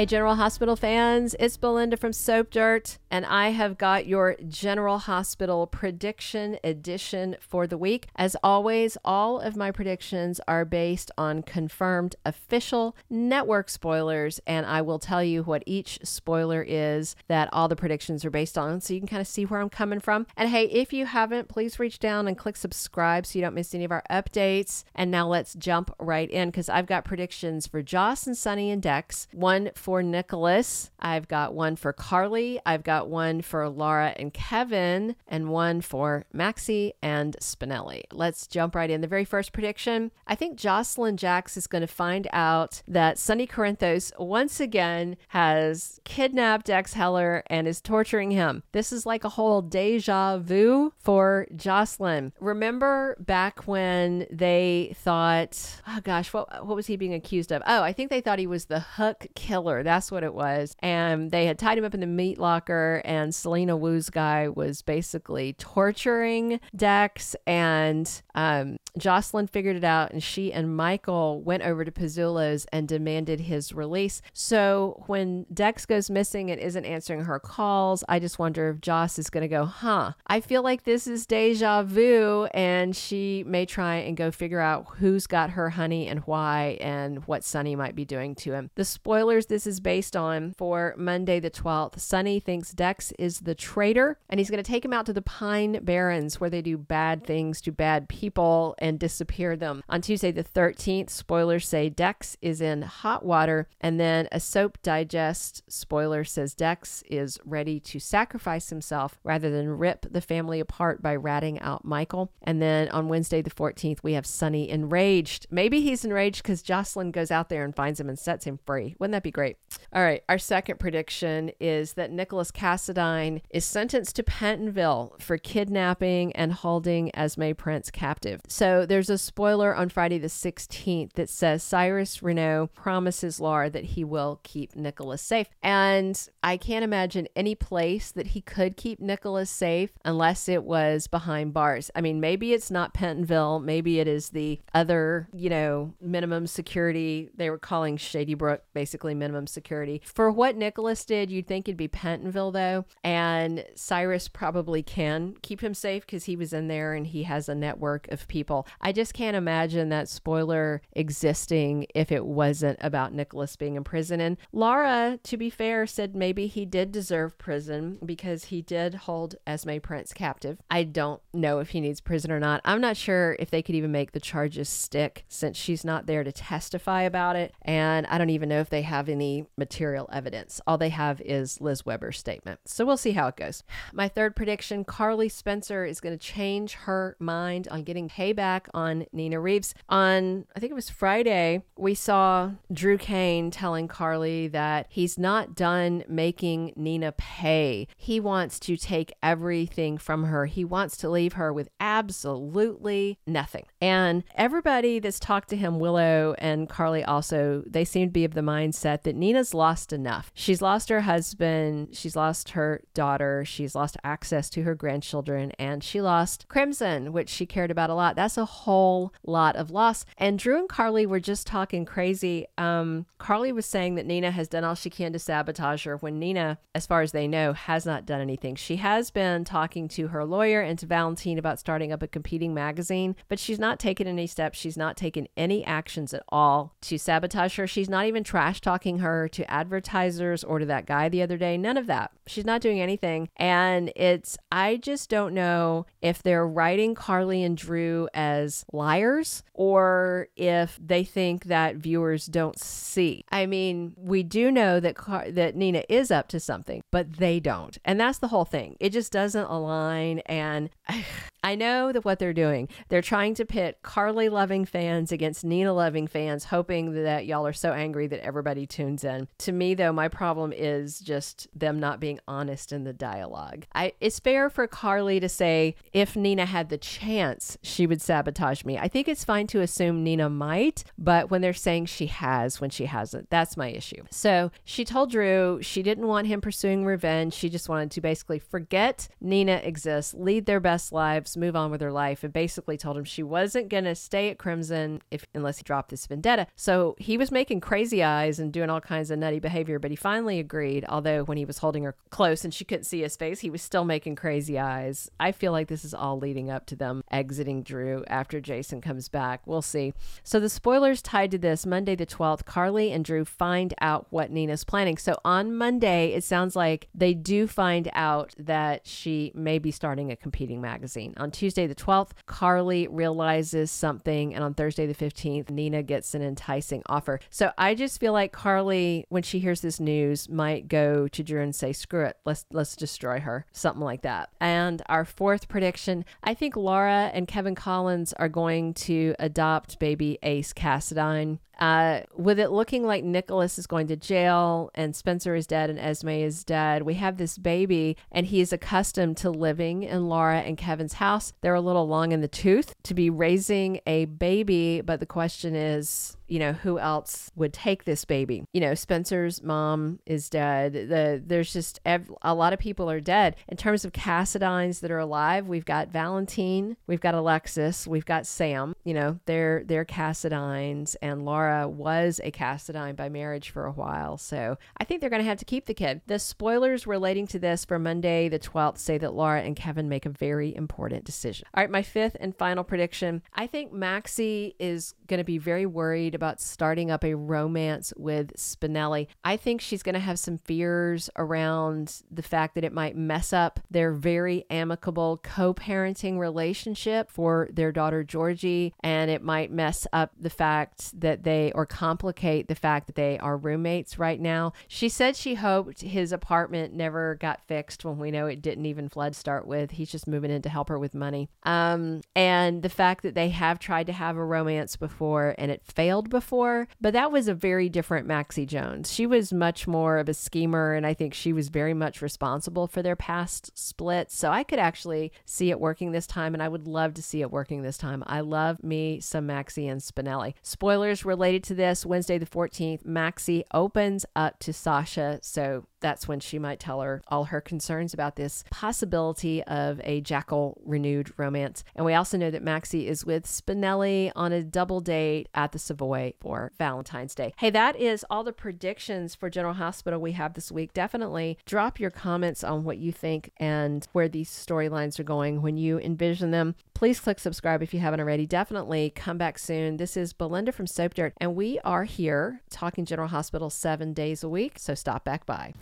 Hey, General Hospital fans, it's Belynda from Soap Dirt, and I have got your General Hospital prediction edition for the week. As always, all of my predictions are based on confirmed official network spoilers, and I will tell you what each spoiler is that all the predictions are based on so you can kind of see where I'm coming from. And hey, if you haven't, please reach down and click subscribe so you don't miss any of our updates. And now let's jump right in because I've got predictions for Joss and Sonny and Dex, one for Nikolas. I've got one for Carly. I've got one for Laura and Kevin, and one for Maxie and Spinelli. Let's jump right in. The very first prediction I think Josslyn Jacks is going to find out that Sonny Corinthos once again has kidnapped Dex Heller and is torturing him. This is like a whole deja vu for Josslyn. Remember back when they thought, oh gosh, what, what was he being accused of? Oh, I think they thought he was the hook killer that's what it was. And they had tied him up in the meat locker, and Selena Wu's guy was basically torturing Dex. And um, Josslyn figured it out, and she and Michael went over to Pozzulo's and demanded his release. So when Dex goes missing and isn't answering her calls, I just wonder if Joss is going to go, huh, I feel like this is deja vu. And she may try and go figure out who's got her honey and why and what Sonny might be doing to him. The spoilers this is based on for Monday the 12th. Sonny thinks Dex is the traitor, and he's going to take him out to the Pine Barrens where they do bad things to bad people and disappear them. On Tuesday the 13th, spoilers say Dex is in hot water, and then a soap digest spoiler says Dex is ready to sacrifice himself rather than rip the family apart by ratting out Michael. And then on Wednesday the 14th, we have Sonny enraged. Maybe he's enraged because Josslyn goes out there and finds him and sets him free. Wouldn't that be great? All right, our second prediction is that Nikolas Cassadine is sentenced to Pentonville for kidnapping and holding Esme Prince captive. So there's a spoiler on Friday the 16th that says Cyrus Renault promises Laura that he will keep Nikolas safe. And I can't imagine any place that he could keep Nikolas safe unless it was behind bars. I mean, maybe it's not Pentonville, maybe it is the other, you know, minimum security. They were calling Shady Brook basically minimum security. For what Nikolas did, you'd think it'd be Pentonville though, and Cyrus probably can keep him safe because he was in there and he has a network of people. I just can't imagine that spoiler existing if it wasn't about Nikolas being in prison. And Laura, to be fair, said maybe he did deserve prison because he did hold Esme Prince captive. I don't know if he needs prison or not. I'm not sure if they could even make the charges stick since she's not there to testify about it. And I don't even know if they have any material evidence. All they have is Liz Webber's statement. So we'll see how it goes. My third prediction Carly Spencer is going to change her mind on getting payback on Nina Reeves. On, I think it was Friday, we saw Drew Cain telling Carly that he's not done making Nina pay. He wants to take everything from her, he wants to leave her with absolutely nothing. And everybody that's talked to him, Willow and Carly also, they seem to be of the mindset that Nina's lost enough. She's lost her husband, she's lost her daughter, she's lost access to her grandchildren, and she lost Crimson, which she cared about a lot. That's a whole lot of loss. And Drew and Carly were just talking crazy. Um, Carly was saying that Nina has done all she can to sabotage her when Nina, as far as they know, has not done anything. She has been talking to her lawyer and to Valentine about starting up a competing magazine, but she's not taken any steps. She's not taken any actions at all to sabotage her. She's not even trash talking her to advertisers or to that guy the other day. None of that. She's not doing anything. And it's, I just don't know if they're writing Carly and Drew as liars or if they think that viewers don't see. I mean, we do know that Car- that Nina is up to something, but they don't. And that's the whole thing. It just doesn't align and I know that what they're doing, they're trying to pit Carly loving fans against Nina loving fans, hoping that y'all are so angry that everybody tunes in. To me, though, my problem is just them not being honest in the dialogue. I, it's fair for Carly to say, if Nina had the chance, she would sabotage me. I think it's fine to assume Nina might, but when they're saying she has when she hasn't, that's my issue. So she told Drew she didn't want him pursuing revenge. She just wanted to basically forget Nina exists, lead their best lives move on with her life, and basically told him she wasn't going to stay at Crimson if unless he dropped this vendetta. So he was making crazy eyes and doing all kinds of nutty behavior, but he finally agreed. Although when he was holding her close and she couldn't see his face, he was still making crazy eyes. I feel like this is all leading up to them exiting Drew after Jason comes back. We'll see. So the spoilers tied to this Monday the 12th, Carly and Drew find out what Nina's planning. So on Monday, it sounds like they do find out that she may be starting a competing magazine. On Tuesday the 12th, Carly realizes something, and on Thursday the 15th, Nina gets an enticing offer. So I just feel like Carly, when she hears this news, might go to Drew and say, "Screw it, let's let's destroy her," something like that. And our fourth prediction, I think Laura and Kevin Collins are going to adopt baby Ace Cassadine. Uh, with it looking like Nikolas is going to jail and Spencer is dead and Esme is dead, we have this baby and he is accustomed to living in Laura and Kevin's house. They're a little long in the tooth to be raising a baby, but the question is, you know, who else would take this baby? You know, Spencer's mom is dead. The there's just ev- a lot of people are dead. In terms of Cassadines that are alive, we've got Valentine, we've got Alexis, we've got Sam. You know, they're they're Cassadines, and Laura was a Cassadine by marriage for a while. So I think they're going to have to keep the kid. The spoilers relating to this for Monday the 12th say that Laura and Kevin make a very important decision. All right, my fifth and final prediction. I think Maxie is going to be very worried about starting up a romance with Spinelli. I think she's going to have some fears around the fact that it might mess up their very amicable co parenting relationship for their daughter Georgie, and it might mess up the fact that they, or complicate the fact that they are roommates right now. She said she hoped his apartment never got fixed when we know it didn't even flood start with. He's just moving in to help her with money. Um, and the fact that they have tried to have a romance before and it failed before, but that was a very different Maxie Jones. She was much more of a schemer, and I think she was very much responsible for their past splits. So I could actually see it working this time, and I would love to see it working this time. I love me some Maxie and Spinelli. Spoilers related to this Wednesday the 14th, Maxie opens up to Sasha. So that's when she might tell her all her concerns about this possibility of a Jackal renewed romance. And we also know that Maxie is with Spinelli on a double date at the Savoy for Valentine's Day. Hey, that is all the predictions for General Hospital we have this week. Definitely drop your comments on what you think and where these storylines are going when you envision them. Please click subscribe if you haven't already. Definitely come back soon. This is Belynda from Soap Dirt, and we are here talking General Hospital seven days a week. So stop back by.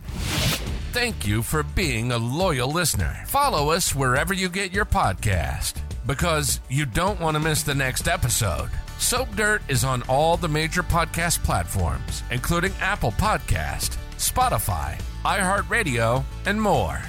Thank you for being a loyal listener. Follow us wherever you get your podcast because you don't want to miss the next episode. Soap Dirt is on all the major podcast platforms, including Apple Podcast, Spotify, iHeartRadio, and more.